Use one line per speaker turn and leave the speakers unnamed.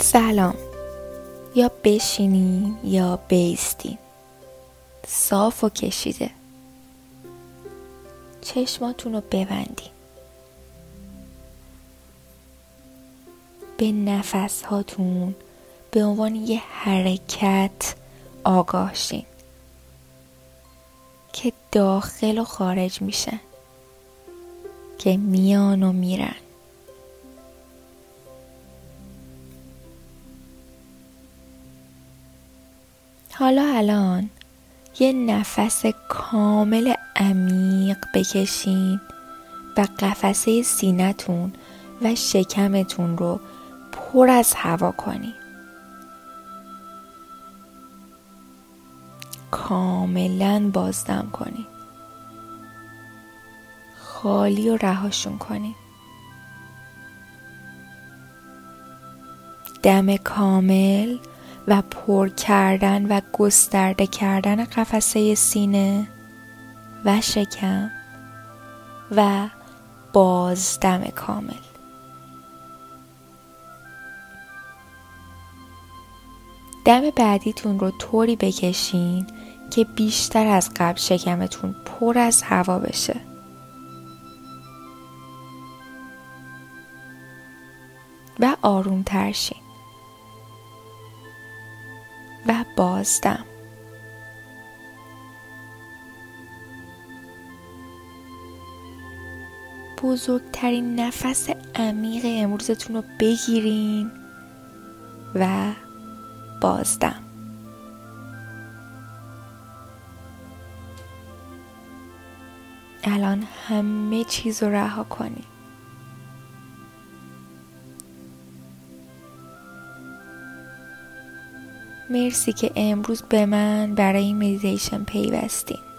سلام. یا بشینین یا بیستین صاف و کشیده. چشماتون رو ببندین به نفس هاتون به عنوان یه حرکت آگاه شین که داخل و خارج میشن. که میان و میرن. حالا الان یه نفس کامل عمیق بکشین و قفسه سینتون و شکمتون رو پر از هوا کنین. کاملا بازدم کنین. خالی و رهاشون کنین. دم کامل و پر کردن و گسترده کردن قفسه سینه و شکم و بازدم کامل. دم بعدیتون رو طوری بکشین که بیشتر از قبل شکمتون پر از هوا بشه. و آروم ترشین بازدم. بزرگترین نفس عمیق امروزتون رو بگیرین و بازدم. الان همه چیز رو رها کنید مرسی که امروز به من برای این مدیتیشن پیوستین.